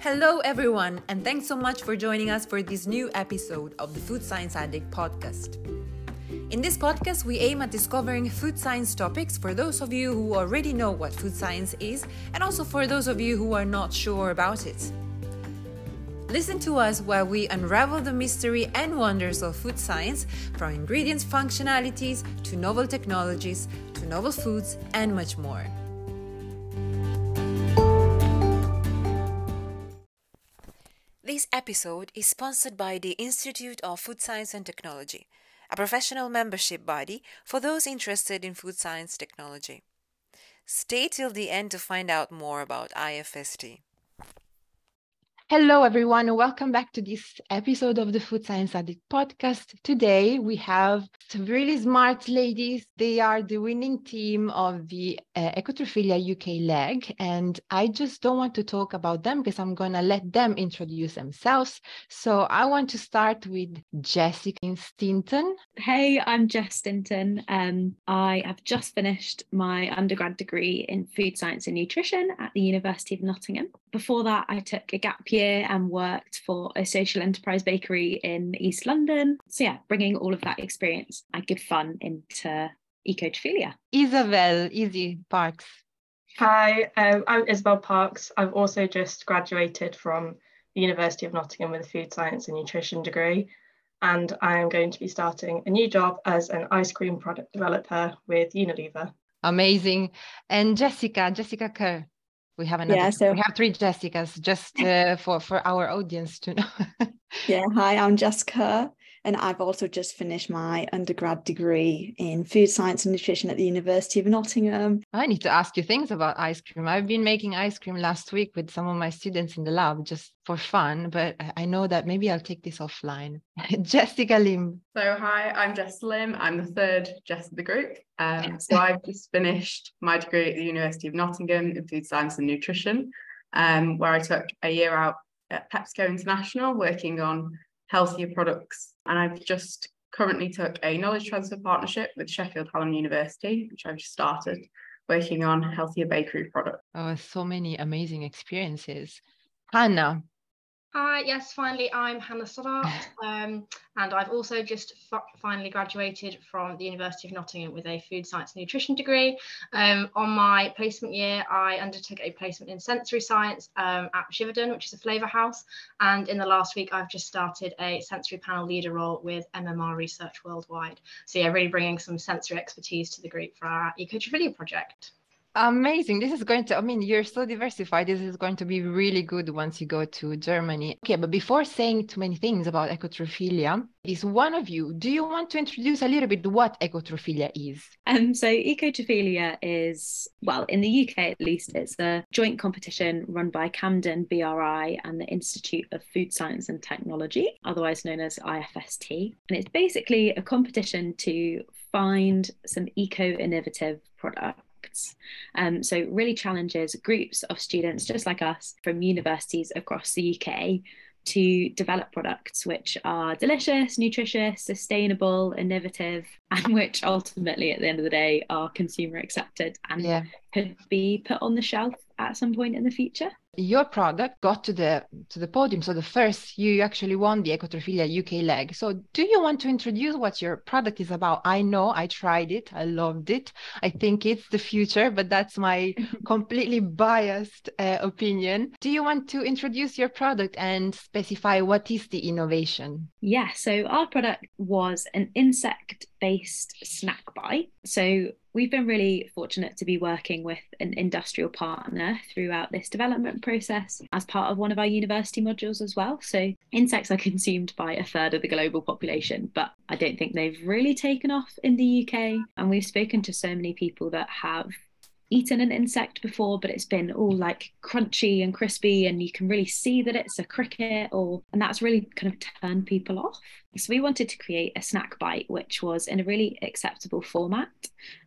Hello, everyone, and thanks so much for joining us for this new episode of the Food Science Addict podcast. In this podcast, we aim at discovering food science topics for those of you who already know what food science is, and also for those of you who are not sure about it. Listen to us while we unravel the mystery and wonders of food science, from ingredients functionalities to novel technologies to novel foods and much more. Episode is sponsored by the Institute of Food Science and Technology, a professional membership body for those interested in food science technology. Stay till the end to find out more about IFST. Hello, everyone. Welcome back to this episode of the Food Science Addict podcast. Today, we have really smart ladies. They are the winning team of the uh, Ecotrophelia UK leg. And I just don't want to talk about them because I'm going to let them introduce themselves. So I want to start with Jessica Stinton. Hey, I'm Jess Stinton. Um, I have just finished my undergrad degree in food science and nutrition at the University of Nottingham. Before that, I took a gap year year and worked for a social enterprise bakery in East London. So, yeah, bringing all of that experience and good fun into ecotrophelia. Isabel, Izzy Parks. Hi, um, I'm Isabel Parks. I've also just graduated from the University of Nottingham with a food science and nutrition degree. And I am going to be starting a new job as an ice cream product developer with Unilever. Amazing. And Jessica, Jessica Kerr. We have another. Yeah, so we have three Jessicas just uh, for for our audience to know. yeah, hi, I'm Jessica, and I've also just finished my undergrad degree in food science and nutrition at the University of Nottingham. I need to ask you things about ice cream. I've been making ice cream last week with some of my students in the lab just for fun, but I know that maybe I'll take this offline. Jessica Lim. So, hi, I'm Jess Lim. I'm the third Jess of the group. Um, so, I've just finished my degree at the University of Nottingham in food science and nutrition, um, where I took a year out at PepsiCo International working on healthier products. And I've just currently took a knowledge transfer partnership with Sheffield Hallam University, which I've just started working on healthier bakery products. Oh, so many amazing experiences. Hannah, Hi, yes, finally, I'm Hannah Stoddart, um, and I've also just finally graduated from the University of Nottingham with a food science and nutrition degree. Um, on my placement year, I undertook a placement in sensory science um, at Givaudan, which is a flavour house, and in the last week, I've just started a sensory panel leader role with MMR Research Worldwide. So yeah, really bringing some sensory expertise to the group for our Ecotrophelia project. Amazing. This is going to, I mean, you're so diversified. This is going to be really good once you go to Germany. Okay, but before saying too many things about ecotrophelia, is one of you, do you want to introduce a little bit what ecotrophelia is? Um, so ecotrophelia is, well, in the UK at least, it's a joint competition run by Campden BRI and the Institute of Food Science and Technology, otherwise known as IFST. And it's basically a competition to find some eco-innovative products um, so, really challenges groups of students just like us from universities across the UK to develop products which are delicious, nutritious, sustainable, innovative, and which ultimately, at the end of the day, are consumer accepted and yeah. could be put on the shelf at some point in the future your product got to the to the podium. So the first you actually won the ecotrophelia uk leg. So do you want to introduce what your product is about? I know i tried it i loved it. I think it's the future but that's my completely biased uh, opinion. Do you want to introduce your product and specify what is the innovation? Yeah so our product was an insect based snack bite so we've been really fortunate to be working with an industrial partner throughout this development process as part of one of our university modules as well. So, insects are consumed by a third of the global population, but I don't think they've really taken off in the UK. And we've spoken to so many people that have eaten an insect before, but it's been all like crunchy and crispy, and you can really see that it's a cricket, or and that's really kind of turned people off. So we wanted to create a snack bite which was in a really acceptable format,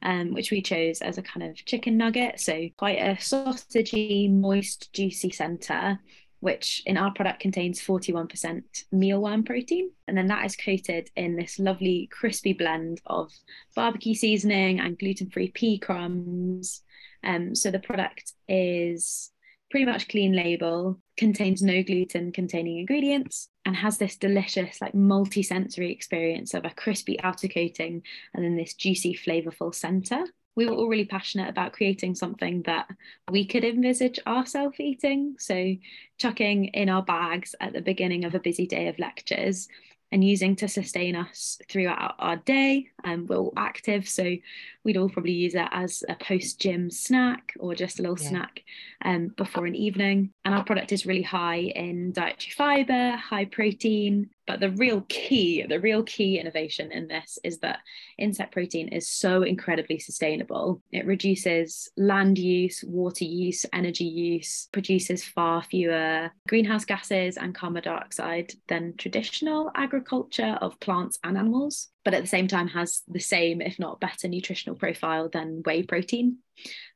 um, which we chose as a kind of chicken nugget, so quite a sausagey, moist, juicy centre which in our product contains 41% mealworm protein. And then that is coated in this lovely crispy blend of barbecue seasoning and gluten free pea crumbs, um, so the product is pretty much clean label, contains no gluten containing ingredients, and has this delicious, like multi sensory experience of a crispy outer coating and then this juicy, flavorful center. We were all really passionate about creating something that we could envisage ourselves eating. So, chucking in our bags at the beginning of a busy day of lectures and using to sustain us throughout our day. Um, we're all active, so we'd all probably use it as a post gym snack or just a little yeah. snack um, before an evening. And our product is really high in dietary fiber, high protein, but the real key, the real key innovation in this is that insect protein is so incredibly sustainable. It reduces land use, water use, energy use, produces far fewer greenhouse gases and carbon dioxide than traditional agriculture of plants and animals but at the same time has the same, if not better, nutritional profile than whey protein.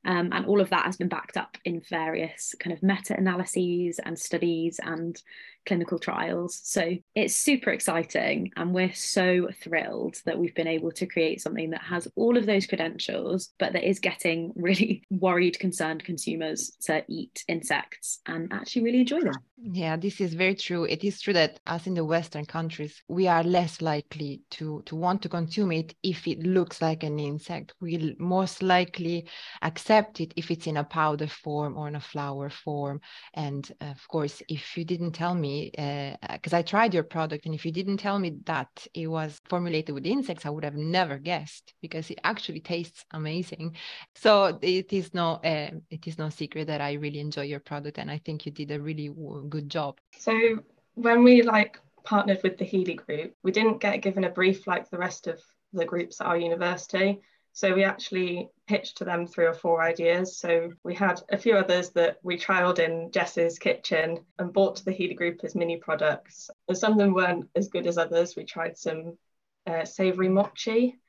Um, and all of that has been backed up in various kind of meta analyses and studies and clinical trials. So it's super exciting. And we're so thrilled that we've been able to create something that has all of those credentials, but that is getting really worried, concerned consumers to eat insects and actually really enjoy them. Yeah, this is very true. It is true that as in the Western countries, we are less likely to, to want to consume it if it looks like an insect. We'll most likely accept it if it's in a powder form or in a flower form. And of course, if you didn't tell me because uh, I tried your product, and if you didn't tell me that it was formulated with insects, I would have never guessed because it actually tastes amazing. So it is no uh, it is no secret that I really enjoy your product, and I think you did a really good job. So when we like partnered with the Healy Group, we didn't get given a brief like the rest of the groups at our university. So we actually pitched to them three or four ideas. So we had a few others that we trialed in Jess's kitchen and bought to the Healy Group as mini products. And some of them weren't as good as others. We tried some uh, savoury mochi,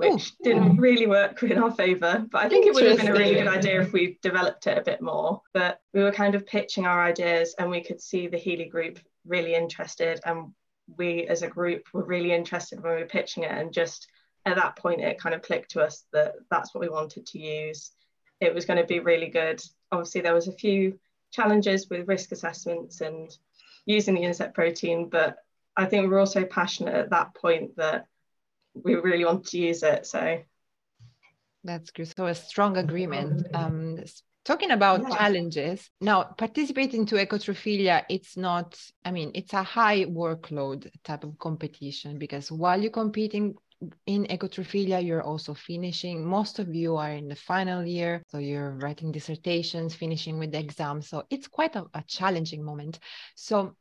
which Ooh. didn't really work in our favour. But I think it would have been a really good idea if we developed it a bit more. But we were kind of pitching our ideas and we could see the Healy Group really interested and we as a group were really interested when we were pitching it and just at that point it kind of clicked to us that that's what we wanted to use it was going to be really good obviously there was a few challenges with risk assessments and using the insect protein but i think we were also passionate at that point that we really wanted to use it so. That's good. So a strong agreement. Um, talking about yeah. challenges now participating to ecotrophelia it's not i mean it's a high workload type of competition because while you're competing in ecotrophelia you're also finishing most of you are in the final year so you're writing dissertations finishing with the exam so it's quite a, a challenging moment. So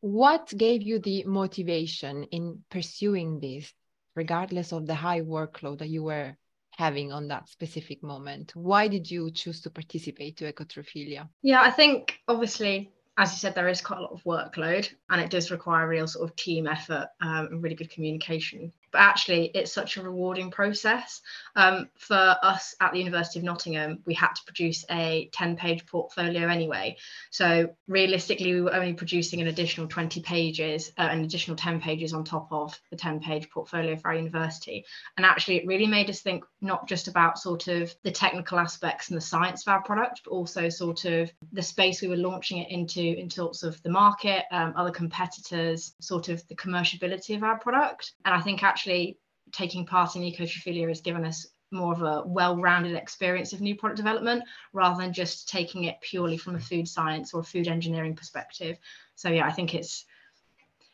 what gave you the motivation in pursuing this regardless of the high workload that you were having on that specific moment why did you choose to participate to ecotrophelia yeah i think obviously as you said, there is quite a lot of workload and it does require real sort of team effort um, and really good communication but actually it's such a rewarding process. Um, for us at the University of Nottingham, we had to produce a 10 page portfolio anyway. So realistically, we were only producing an additional 20 pages, uh, an additional 10 pages on top of the 10 page portfolio for our university. And actually, it really made us think not just about sort of the technical aspects and the science of our product, but also sort of the space we were launching it into, in sorts of the market, um, other competitors, sort of the commerciability of our product. And I think actually actually taking part in ecotrophelia has given us more of a well-rounded experience of new product development rather than just taking it purely from a food science or food engineering perspective. So yeah i think it's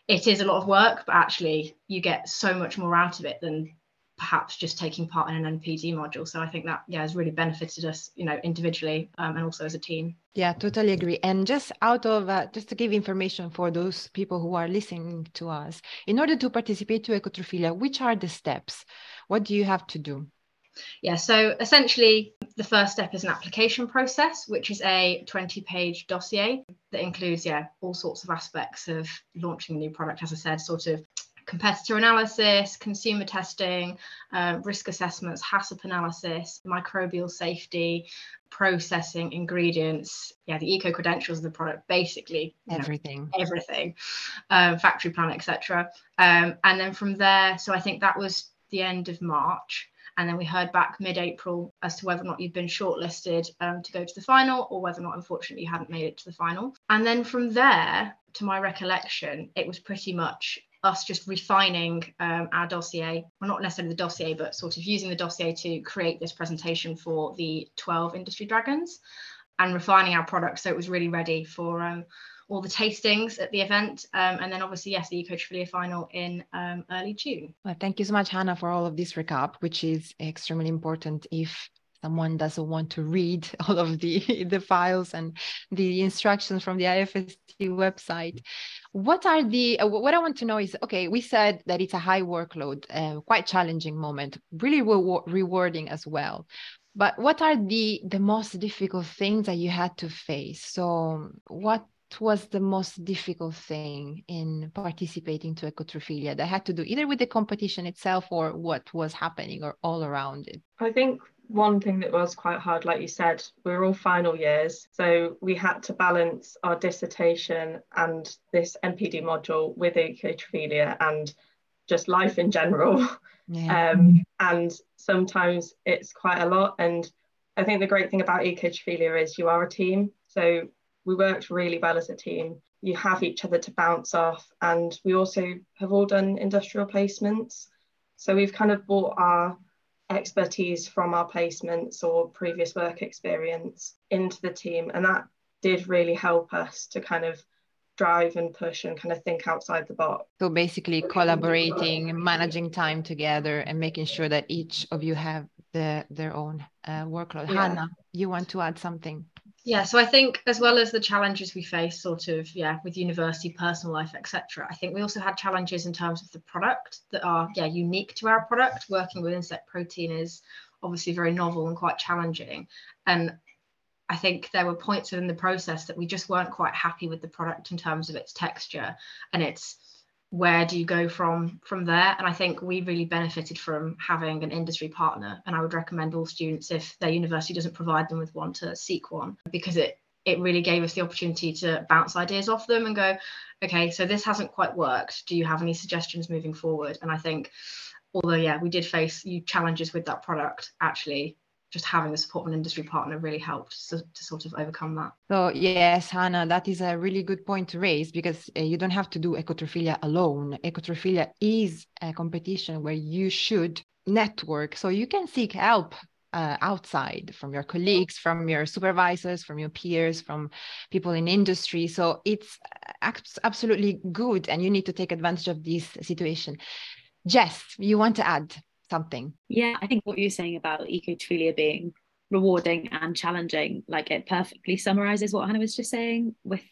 it is a lot of work but actually you get so much more out of it than perhaps just taking part in an NPD module. So I think that yeah has really benefited us, you know, individually um, and also as a team. Yeah, totally agree. And just out of uh, just to give information for those people who are listening to us, in order to participate to Ecotrophelia, which are the steps? What do you have to do? Yeah, so essentially, the first step is an application process, which is a 20 page dossier that includes, yeah, all sorts of aspects of launching a new product, as I said, sort of competitor analysis, consumer testing, uh, risk assessments, HACCP analysis, microbial safety, processing, ingredients, yeah, the eco credentials of the product, basically everything, know, everything, um, factory plan, etc. Um, and then from there, so I think that was the end of March. And then we heard back mid April as to whether or not you'd been shortlisted um, to go to the final or whether or not, unfortunately, you hadn't made it to the final. And then from there, to my recollection, it was pretty much us just refining um, our dossier, well, not necessarily the dossier, but sort of using the dossier to create this presentation for the 12 industry dragons and refining our product so it was really ready for um, all the tastings at the event. Um, and then obviously, yes, the Ecotrophelia final in um, early June. Well, thank you so much, Hannah, for all of this recap, which is extremely important if someone doesn't want to read all of the, the files and the instructions from the IFST website. What are the, uh, what I want to know is, okay, we said that it's a high workload, uh, quite challenging moment, really re- rewarding as well. But what are the, the most difficult things that you had to face? So what was the most difficult thing in participating to ecotrophelia that had to do either with the competition itself or what was happening or all around it i think one thing that was quite hard like you said we were all final years so we had to balance our dissertation and this NPD module with ecotrophelia and just life in general yeah. um, and sometimes it's quite a lot and i think the great thing about ecotrophelia is you are a team so we worked really well as a team. You have each other to bounce off, and we also have all done industrial placements. So we've kind of brought our expertise from our placements or previous work experience into the team, and that did really help us to kind of drive and push and kind of think outside the box. So basically collaborating, managing time together and making sure that each of you have the, their own uh, workload. Yeah. Hannah, you want to add something? Yeah so i think as well as the challenges we face sort of yeah with university personal life etc i think we also had challenges in terms of the product that are yeah unique to our product. Working with insect protein is obviously very novel and quite challenging. And i think there were points within the process that we just weren't quite happy with the product in terms of its texture and its where do you go from from there? And i think we really benefited from having an industry partner. And i would recommend all students if their university doesn't provide them with one to seek one because it it really gave us the opportunity to bounce ideas off them and go okay so this hasn't quite worked. Do you have any suggestions moving forward? And i think although yeah we did face you challenges with that product actually just having the support of an industry partner really helped to, to, sort of overcome that. So yes, Hannah, that is a really good point to raise because uh, you don't have to do ecotrophelia alone. Ecotrophelia is a competition where you should network, so you can seek help uh, outside from your colleagues, from your supervisors, from your peers, from people in industry. So it's absolutely good, and you need to take advantage of this situation. Jess, you want to add? Something. Yeah, I think what you're saying about ecotrophelia being rewarding and challenging, like it perfectly summarizes what Hannah was just saying with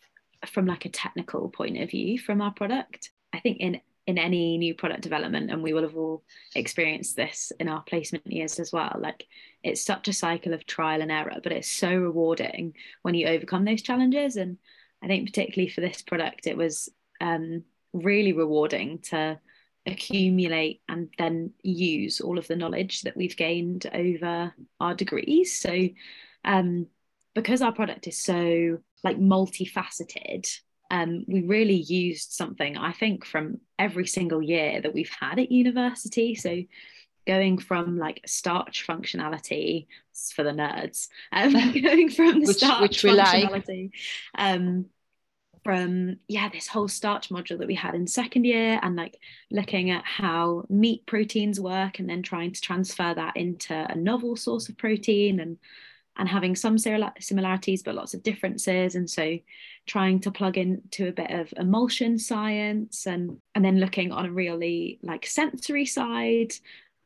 from like a technical point of view from our product. I think in in any new product development, and we will have all experienced this in our placement years as well. Like it's such a cycle of trial and error, but it's so rewarding when you overcome those challenges. And I think particularly for this product, it was um, really rewarding to accumulate and then use all of the knowledge that we've gained over our degrees so um, because our product is so like multifaceted um, we really used something i think from every single year that we've had at university so going from like starch functionality for the nerds um, going from which, starch which functionality like. um, from yeah this whole starch module that we had in second year and like looking at how meat proteins work and then trying to transfer that into a novel source of protein and and having some similarities but lots of differences. And so trying to plug into a bit of emulsion science and and then looking on a really like sensory side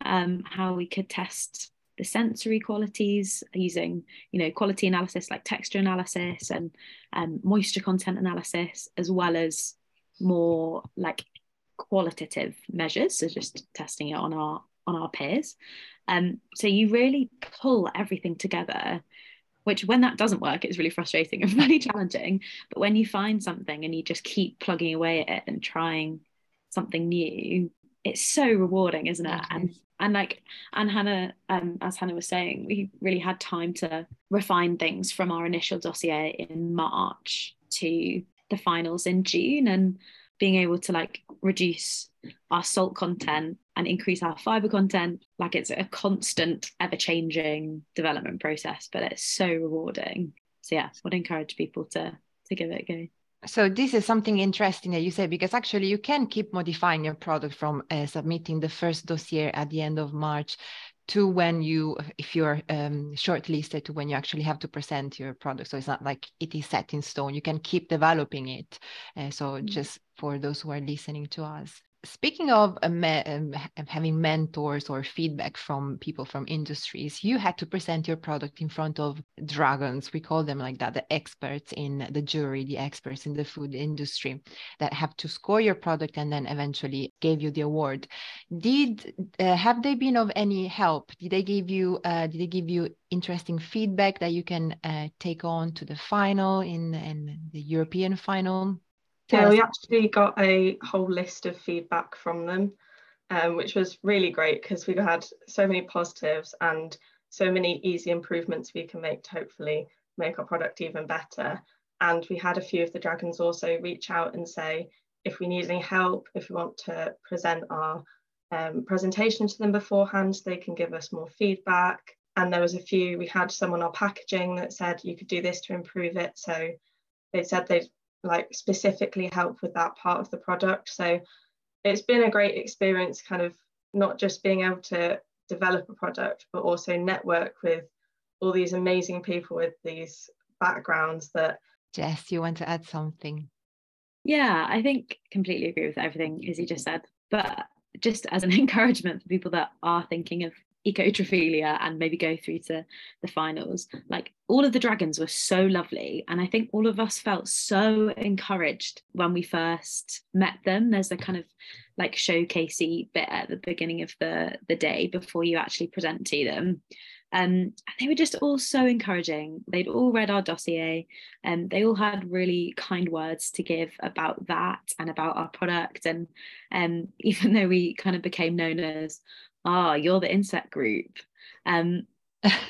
um, how we could test the sensory qualities using you know quality analysis like texture analysis and um, moisture content analysis as well as more like qualitative measures so just testing it on our on our peers. Um, so you really pull everything together which when that doesn't work it's really frustrating and really challenging. But when you find something and you just keep plugging away at it and trying something new it's so rewarding isn't it? And and like and hannah um, as hannah was saying we really had time to refine things from our initial dossier in march to the finals in june and being able to like reduce our salt content and increase our fiber content. Like it's a constant, ever changing development process, but it's so rewarding. So yeah, would encourage people to to give it a go. So this is something interesting that you say because actually you can keep modifying your product from uh, submitting the first dossier at the end of March to when you if you're um, shortlisted to when you actually have to present your product. So it's not like it is set in stone. You can keep developing it uh, so mm-hmm. just for those who are listening to us speaking of um, having mentors or feedback from people from industries you had to present your product in front of dragons. We call them like that the experts in the jury the experts in the food industry that have to score your product and then eventually gave you the award. Did uh, have they been of any help? Did they give you uh, did they give you interesting feedback that you can uh, take on to the final in, in the european final yeah, we actually got a whole list of feedback from them, um, which was really great because we had so many positives and so many easy improvements we can make to hopefully make our product even better. And we had a few of the dragons also reach out and say, if we need any help, if we want to present our um, presentation to them beforehand, they can give us more feedback. And there was a few, we had some on our packaging that said you could do this to improve it. So they said they'd like specifically help with that part of the product. So it's been a great experience, kind of not just being able to develop a product, but also network with all these amazing people with these backgrounds that. Jess, you want to add something? Yeah, I think completely agree with everything Izzy just said. But just as an encouragement for people that are thinking of ecotrophelia and maybe go through to the finals like all of the dragons were so lovely and i think all of us felt so encouraged when we first met them there's a kind of like showcasey bit at the beginning of the the day before you actually present to them um, they were just all so encouraging. They'd all read our dossier and they all had really kind words to give about that and about our product. And um, even though we kind of became known as ah, oh, you're the insect group. Um,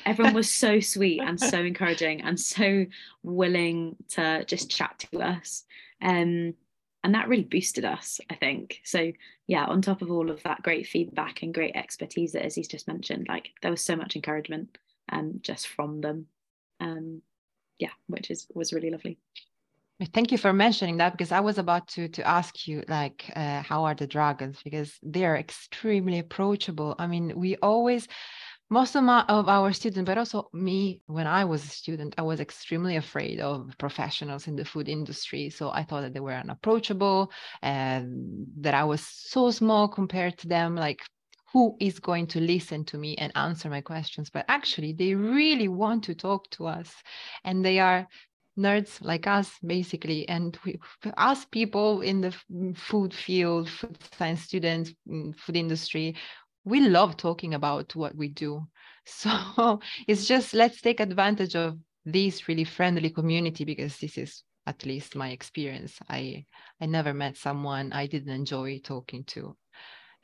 everyone was so sweet and so encouraging and so willing to just chat to us. Um, and that really boosted us, I think. So yeah, on top of all of that great feedback and great expertise that Izzy's just mentioned, like there was so much encouragement um, just from them. Um, yeah, which is was really lovely. Thank you for mentioning that because I was about to to ask you like uh, how are the dragons because they are extremely approachable. I mean, we always most of my of our students, but also me when I was a student, I was extremely afraid of professionals in the food industry. So I thought that they were unapproachable and that I was so small compared to them. Like who is going to listen to me and answer my questions but actually they really want to talk to us and they are nerds like us basically. And we, us people in the food field food science students mm, food industry we love talking about what we do. So it's just let's take advantage of this really friendly community because this is at least my experience. I i never met someone i didn't enjoy talking to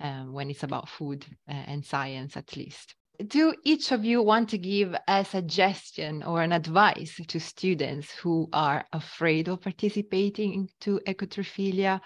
um, when it's about food uh, and science at least do each of you want to give a suggestion or an advice to students who are afraid of participating to ecotrophelia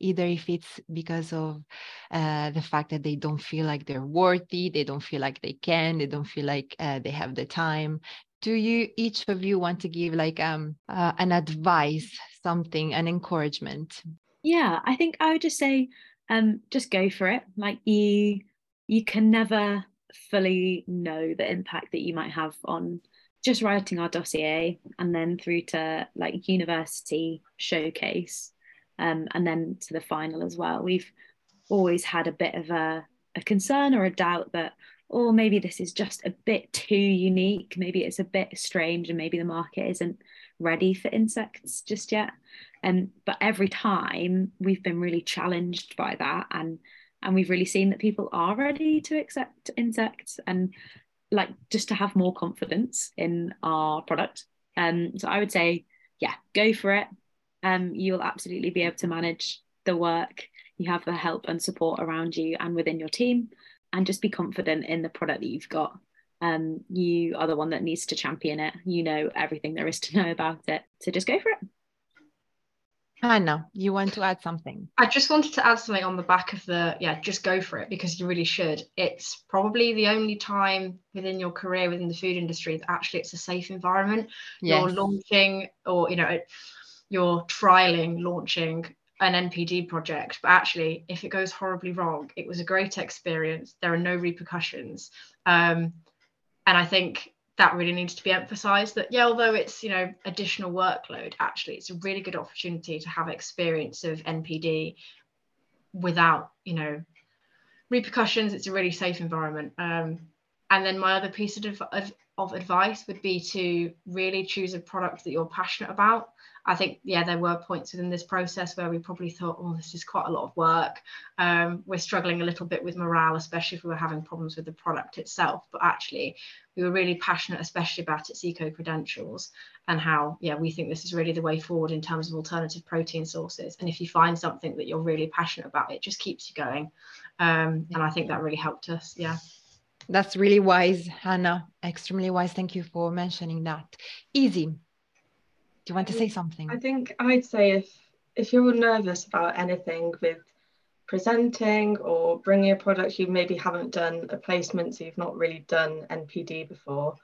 either if it's because of uh, the fact that they don't feel like they're worthy they don't feel like they can they don't feel like uh, they have the time? Do you each of you want to give like um uh, an advice something an encouragement? Yeah i think i would just say um just go for it. Like you you can never fully know the impact that you might have on just writing our dossier and then through to like university showcase um, and then to the final as well. We've always had a bit of a, a concern or a doubt that, oh, maybe this is just a bit too unique. Maybe it's a bit strange and maybe the market isn't ready for insects just yet. Um, but every time we've been really challenged by that and and we've really seen that people are ready to accept insects and like just to have more confidence in our product. Um so i would say yeah go for it. Um you'll absolutely be able to manage the work. You have the help and support around you and within your team and just be confident in the product that you've got. Um you are the one that needs to champion it. You know everything there is to know about it. So just go for it Hannah, you want to add something? I just wanted to add something on the back of the yeah, just go for it because you really should. It's probably the only time within your career within the food industry that actually it's a safe environment. Yes. You're launching or you know you're trialing launching an NPD project, but actually if it goes horribly wrong, it was a great experience. There are no repercussions. Um, and I think that really needs to be emphasized that yeah although it's you know additional workload actually it's a really good opportunity to have experience of npd without you know repercussions. It's a really safe environment. Um, and then my other piece of, of, of advice would be to really choose a product that you're passionate about I think, yeah, there were points within this process where we probably thought, oh, this is quite a lot of work. Um, we're struggling a little bit with morale, especially if we were having problems with the product itself. But actually, we were really passionate, especially about its eco credentials and how, yeah, we think this is really the way forward in terms of alternative protein sources. And if you find something that you're really passionate about, it just keeps you going. Um, and I think that really helped us. Yeah. That's really wise, Hannah. Extremely wise. Thank you for mentioning that. Izzy do you want to say something? I think I'd say if if you're nervous about anything with presenting or bringing a product you maybe haven't done a placement so you've not really done npd before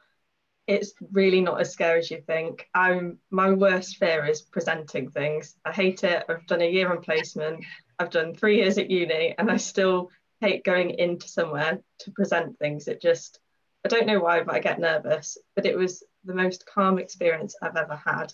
it's really not as scary as you think. I'm my worst fear is presenting things. I hate it. I've done a year on placement. I've done three years at uni and i still hate going into somewhere to present things. It just i don't know why but i get nervous. But it was the most calm experience i've ever had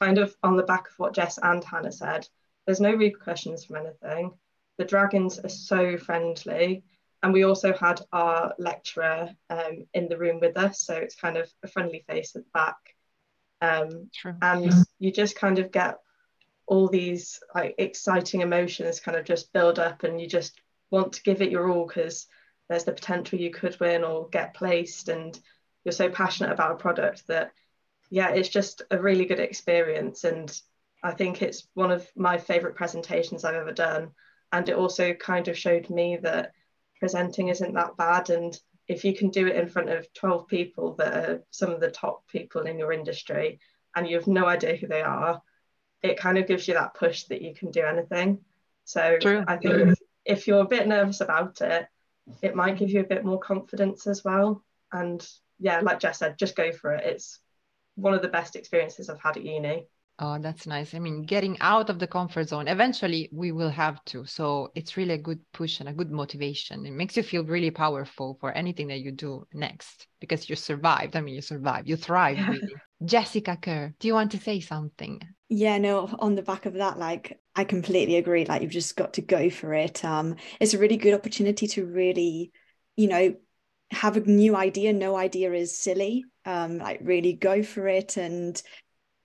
kind of on the back of what Jess and Hannah said, there's no repercussions from anything. The dragons are so friendly. And we also had our lecturer um, in the room with us. So it's kind of a friendly face at the back. Um, and you just kind of get all these like exciting emotions kind of just build up and you just want to give it your all because there's the potential you could win or get placed and you're so passionate about a product that yeah, it's just a really good experience. And I think it's one of my favorite presentations I've ever done. And it also kind of showed me that presenting isn't that bad. And if you can do it in front of 12 people that are some of the top people in your industry and you have no idea who they are, it kind of gives you that push that you can do anything. So True. I think if you're a bit nervous about it, it might give you a bit more confidence as well. And yeah, like Jess said, just go for it. It's one of the best experiences I've had at uni. Oh, that's nice. I mean, getting out of the comfort zone, eventually we will have to. So it's really a good push and a good motivation. It makes you feel really powerful for anything that you do next because you survived. I mean, you survived, you thrived. Really. Jessica Kerr, do you want to say something? Yeah, no, on the back of that, like I completely agree. Like you've just got to go for it. Um, it's a really good opportunity to really, you know, have a new idea. No idea is silly um, like really go for it and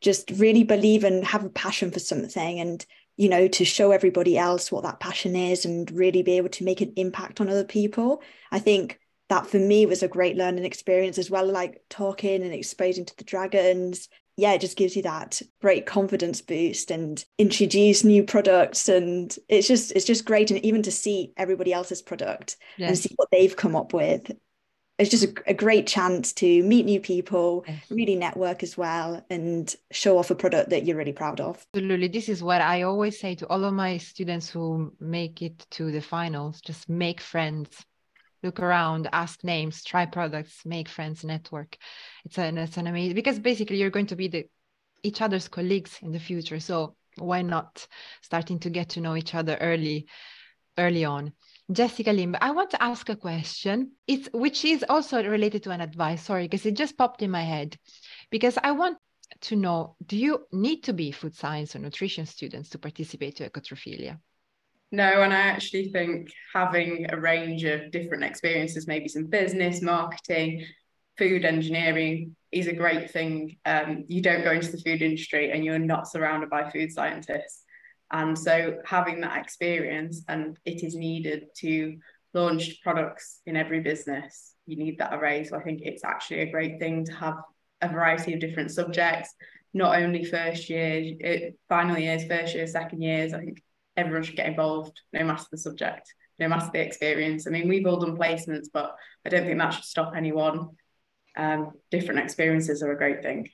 just really believe and have a passion for something and you know to show everybody else what that passion is and really be able to make an impact on other people. I think that for me was a great learning experience as well like talking and exposing to the dragons. Yeah it just gives you that great confidence boost and introduce new products and it's just it's just great. And even to see everybody else's product yes. and see what they've come up with it's just a, a, great chance to meet new people, really network as well, and show off a product that you're really proud of. Absolutely. This is what I always say to all of my students who make it to the finals just make friends. Look around, ask names, try products, make friends, network. It's an it's an amazing because basically you're going to be the each other's colleagues in the future. So why not starting to get to know each other early, early on? Jessica Lim, I want to ask a question. It's which is also related to an advice. Sorry, because it just popped in my head. Because I want to know: Do you need to be food science or nutrition students to participate to ecotrophelia? No, and I actually think having a range of different experiences, maybe some business, marketing, food engineering, is a great thing. Um, you don't go into the food industry and you're not surrounded by food scientists. And so having that experience and it is needed to launch products in every business, you need that array. So I think it's actually a great thing to have a variety of different subjects, not only first year, it, final years, first year, second years. I think everyone should get involved, no matter the subject, no matter the experience. I mean, we've all done placements, but I don't think that should stop anyone. Um, different experiences are a great thing.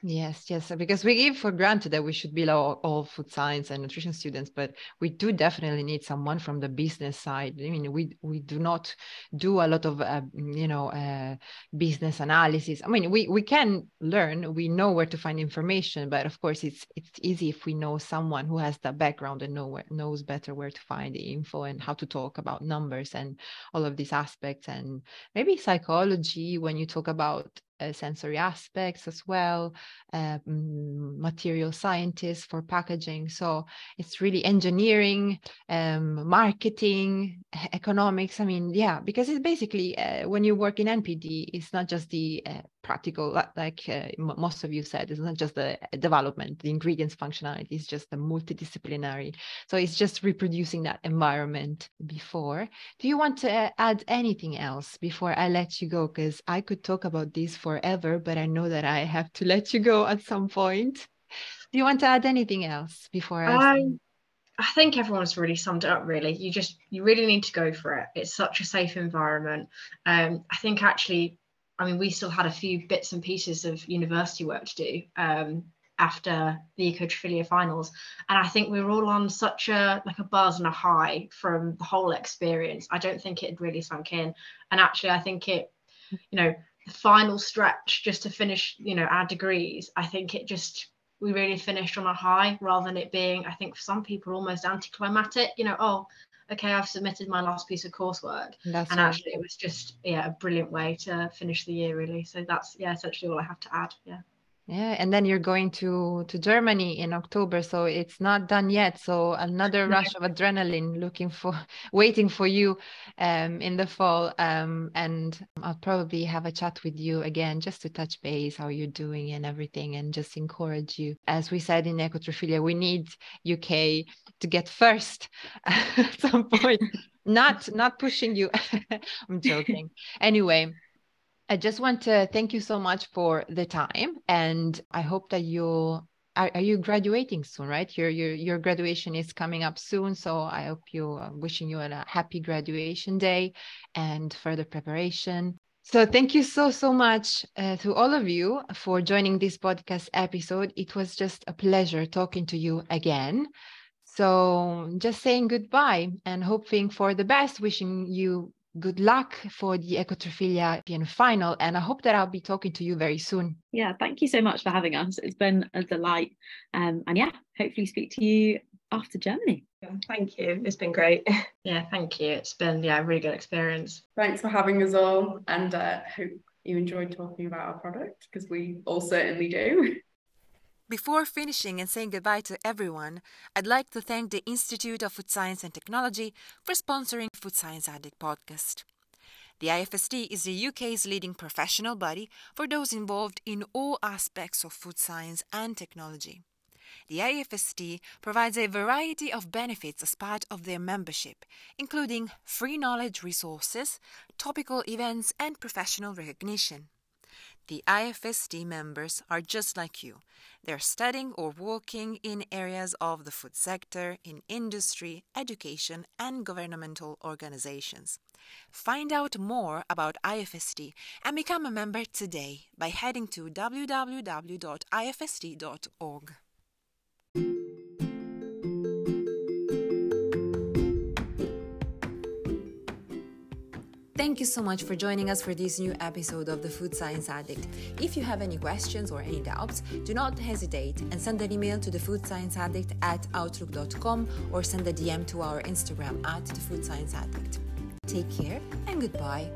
Yes, yes, because we give for granted that we should be all, all, food science and nutrition students, but we do definitely need someone from the business side. I mean, we we do not do a lot of uh, you know uh, business analysis. I mean, we we can learn, we know where to find information, but of course, it's it's easy if we know someone who has the background and know where, knows better where to find the info and how to talk about numbers and all of these aspects, and maybe psychology when you talk about uh, sensory aspects as well, uh, material scientists for packaging. So it's really engineering, um, marketing, economics. I mean, yeah, because it's basically uh, when you work in NPD, it's not just the uh, practical, like uh, most of you said, it's not just the development, the ingredients functionality, it's just the multidisciplinary. So it's just reproducing that environment before. Do you want to uh, add anything else before I let you go? Because I could talk about this forever, but I know that I have to let you go at some point. Do you want to add anything else before I? I, I think everyone's really summed it up. Really, you just you really need to go for it. It's such a safe environment. Um, I think actually I mean, we still had a few bits and pieces of university work to do um, after the Ecotrophelia finals, and I think we were all on such a like a buzz and a high from the whole experience. I don't think it had really sunk in, and actually, I think it, you know, the final stretch just to finish, you know, our degrees. I think it just we really finished on a high rather than it being, I think, for some people almost anticlimactic. You know, oh, okay, I've submitted my last piece of coursework. That's and right. actually it was just yeah, a brilliant way to finish the year really. So that's yeah, essentially all I have to add. Yeah. Yeah, and then you're going to to Germany in October, so it's not done yet. So another rush of adrenaline, looking for, waiting for you, um, in the fall. Um, and I'll probably have a chat with you again, just to touch base how you're doing and everything, and just encourage you. As we said in Ecotrophelia, we need UK to get first at some point. not not pushing you. I'm joking. anyway I just want to thank you so much for the time, and I hope that you are, are you graduating soon, right? Your your your graduation is coming up soon, so I hope you uh, wishing you a happy graduation day and further preparation. So thank you so so much uh, to all of you for joining this podcast episode. It was just a pleasure talking to you again. So just saying goodbye and hoping for the best, wishing you good luck for the Ecotrophelia European final. And I hope that I'll be talking to you very soon. Yeah, thank you so much for having us. It's been a delight. Um, and yeah, hopefully speak to you after Germany. Thank you. It's been great. Yeah, thank you. It's been yeah, a really good experience. Thanks for having us all and uh, hope you enjoyed talking about our product because we all certainly do. Before finishing and saying goodbye to everyone, I'd like to thank the Institute of Food Science and Technology for sponsoring Food Science Addict podcast. The IFST is the UK's leading professional body for those involved in all aspects of food science and technology. The IFST provides a variety of benefits as part of their membership, including free knowledge resources, topical events, and professional recognition. The IFST members are just like you. They're studying or working in areas of the food sector, in industry, education, and governmental organizations. Find out more about IFST and become a member today by heading to www.ifst.org. Thank you so much for joining us for this new episode of the Food Science Addict. If you have any questions or any doubts, do not hesitate and send an email to the Food Science Addict at outlook.com or send a DM to our Instagram at the Food Science Addict. Take care and goodbye.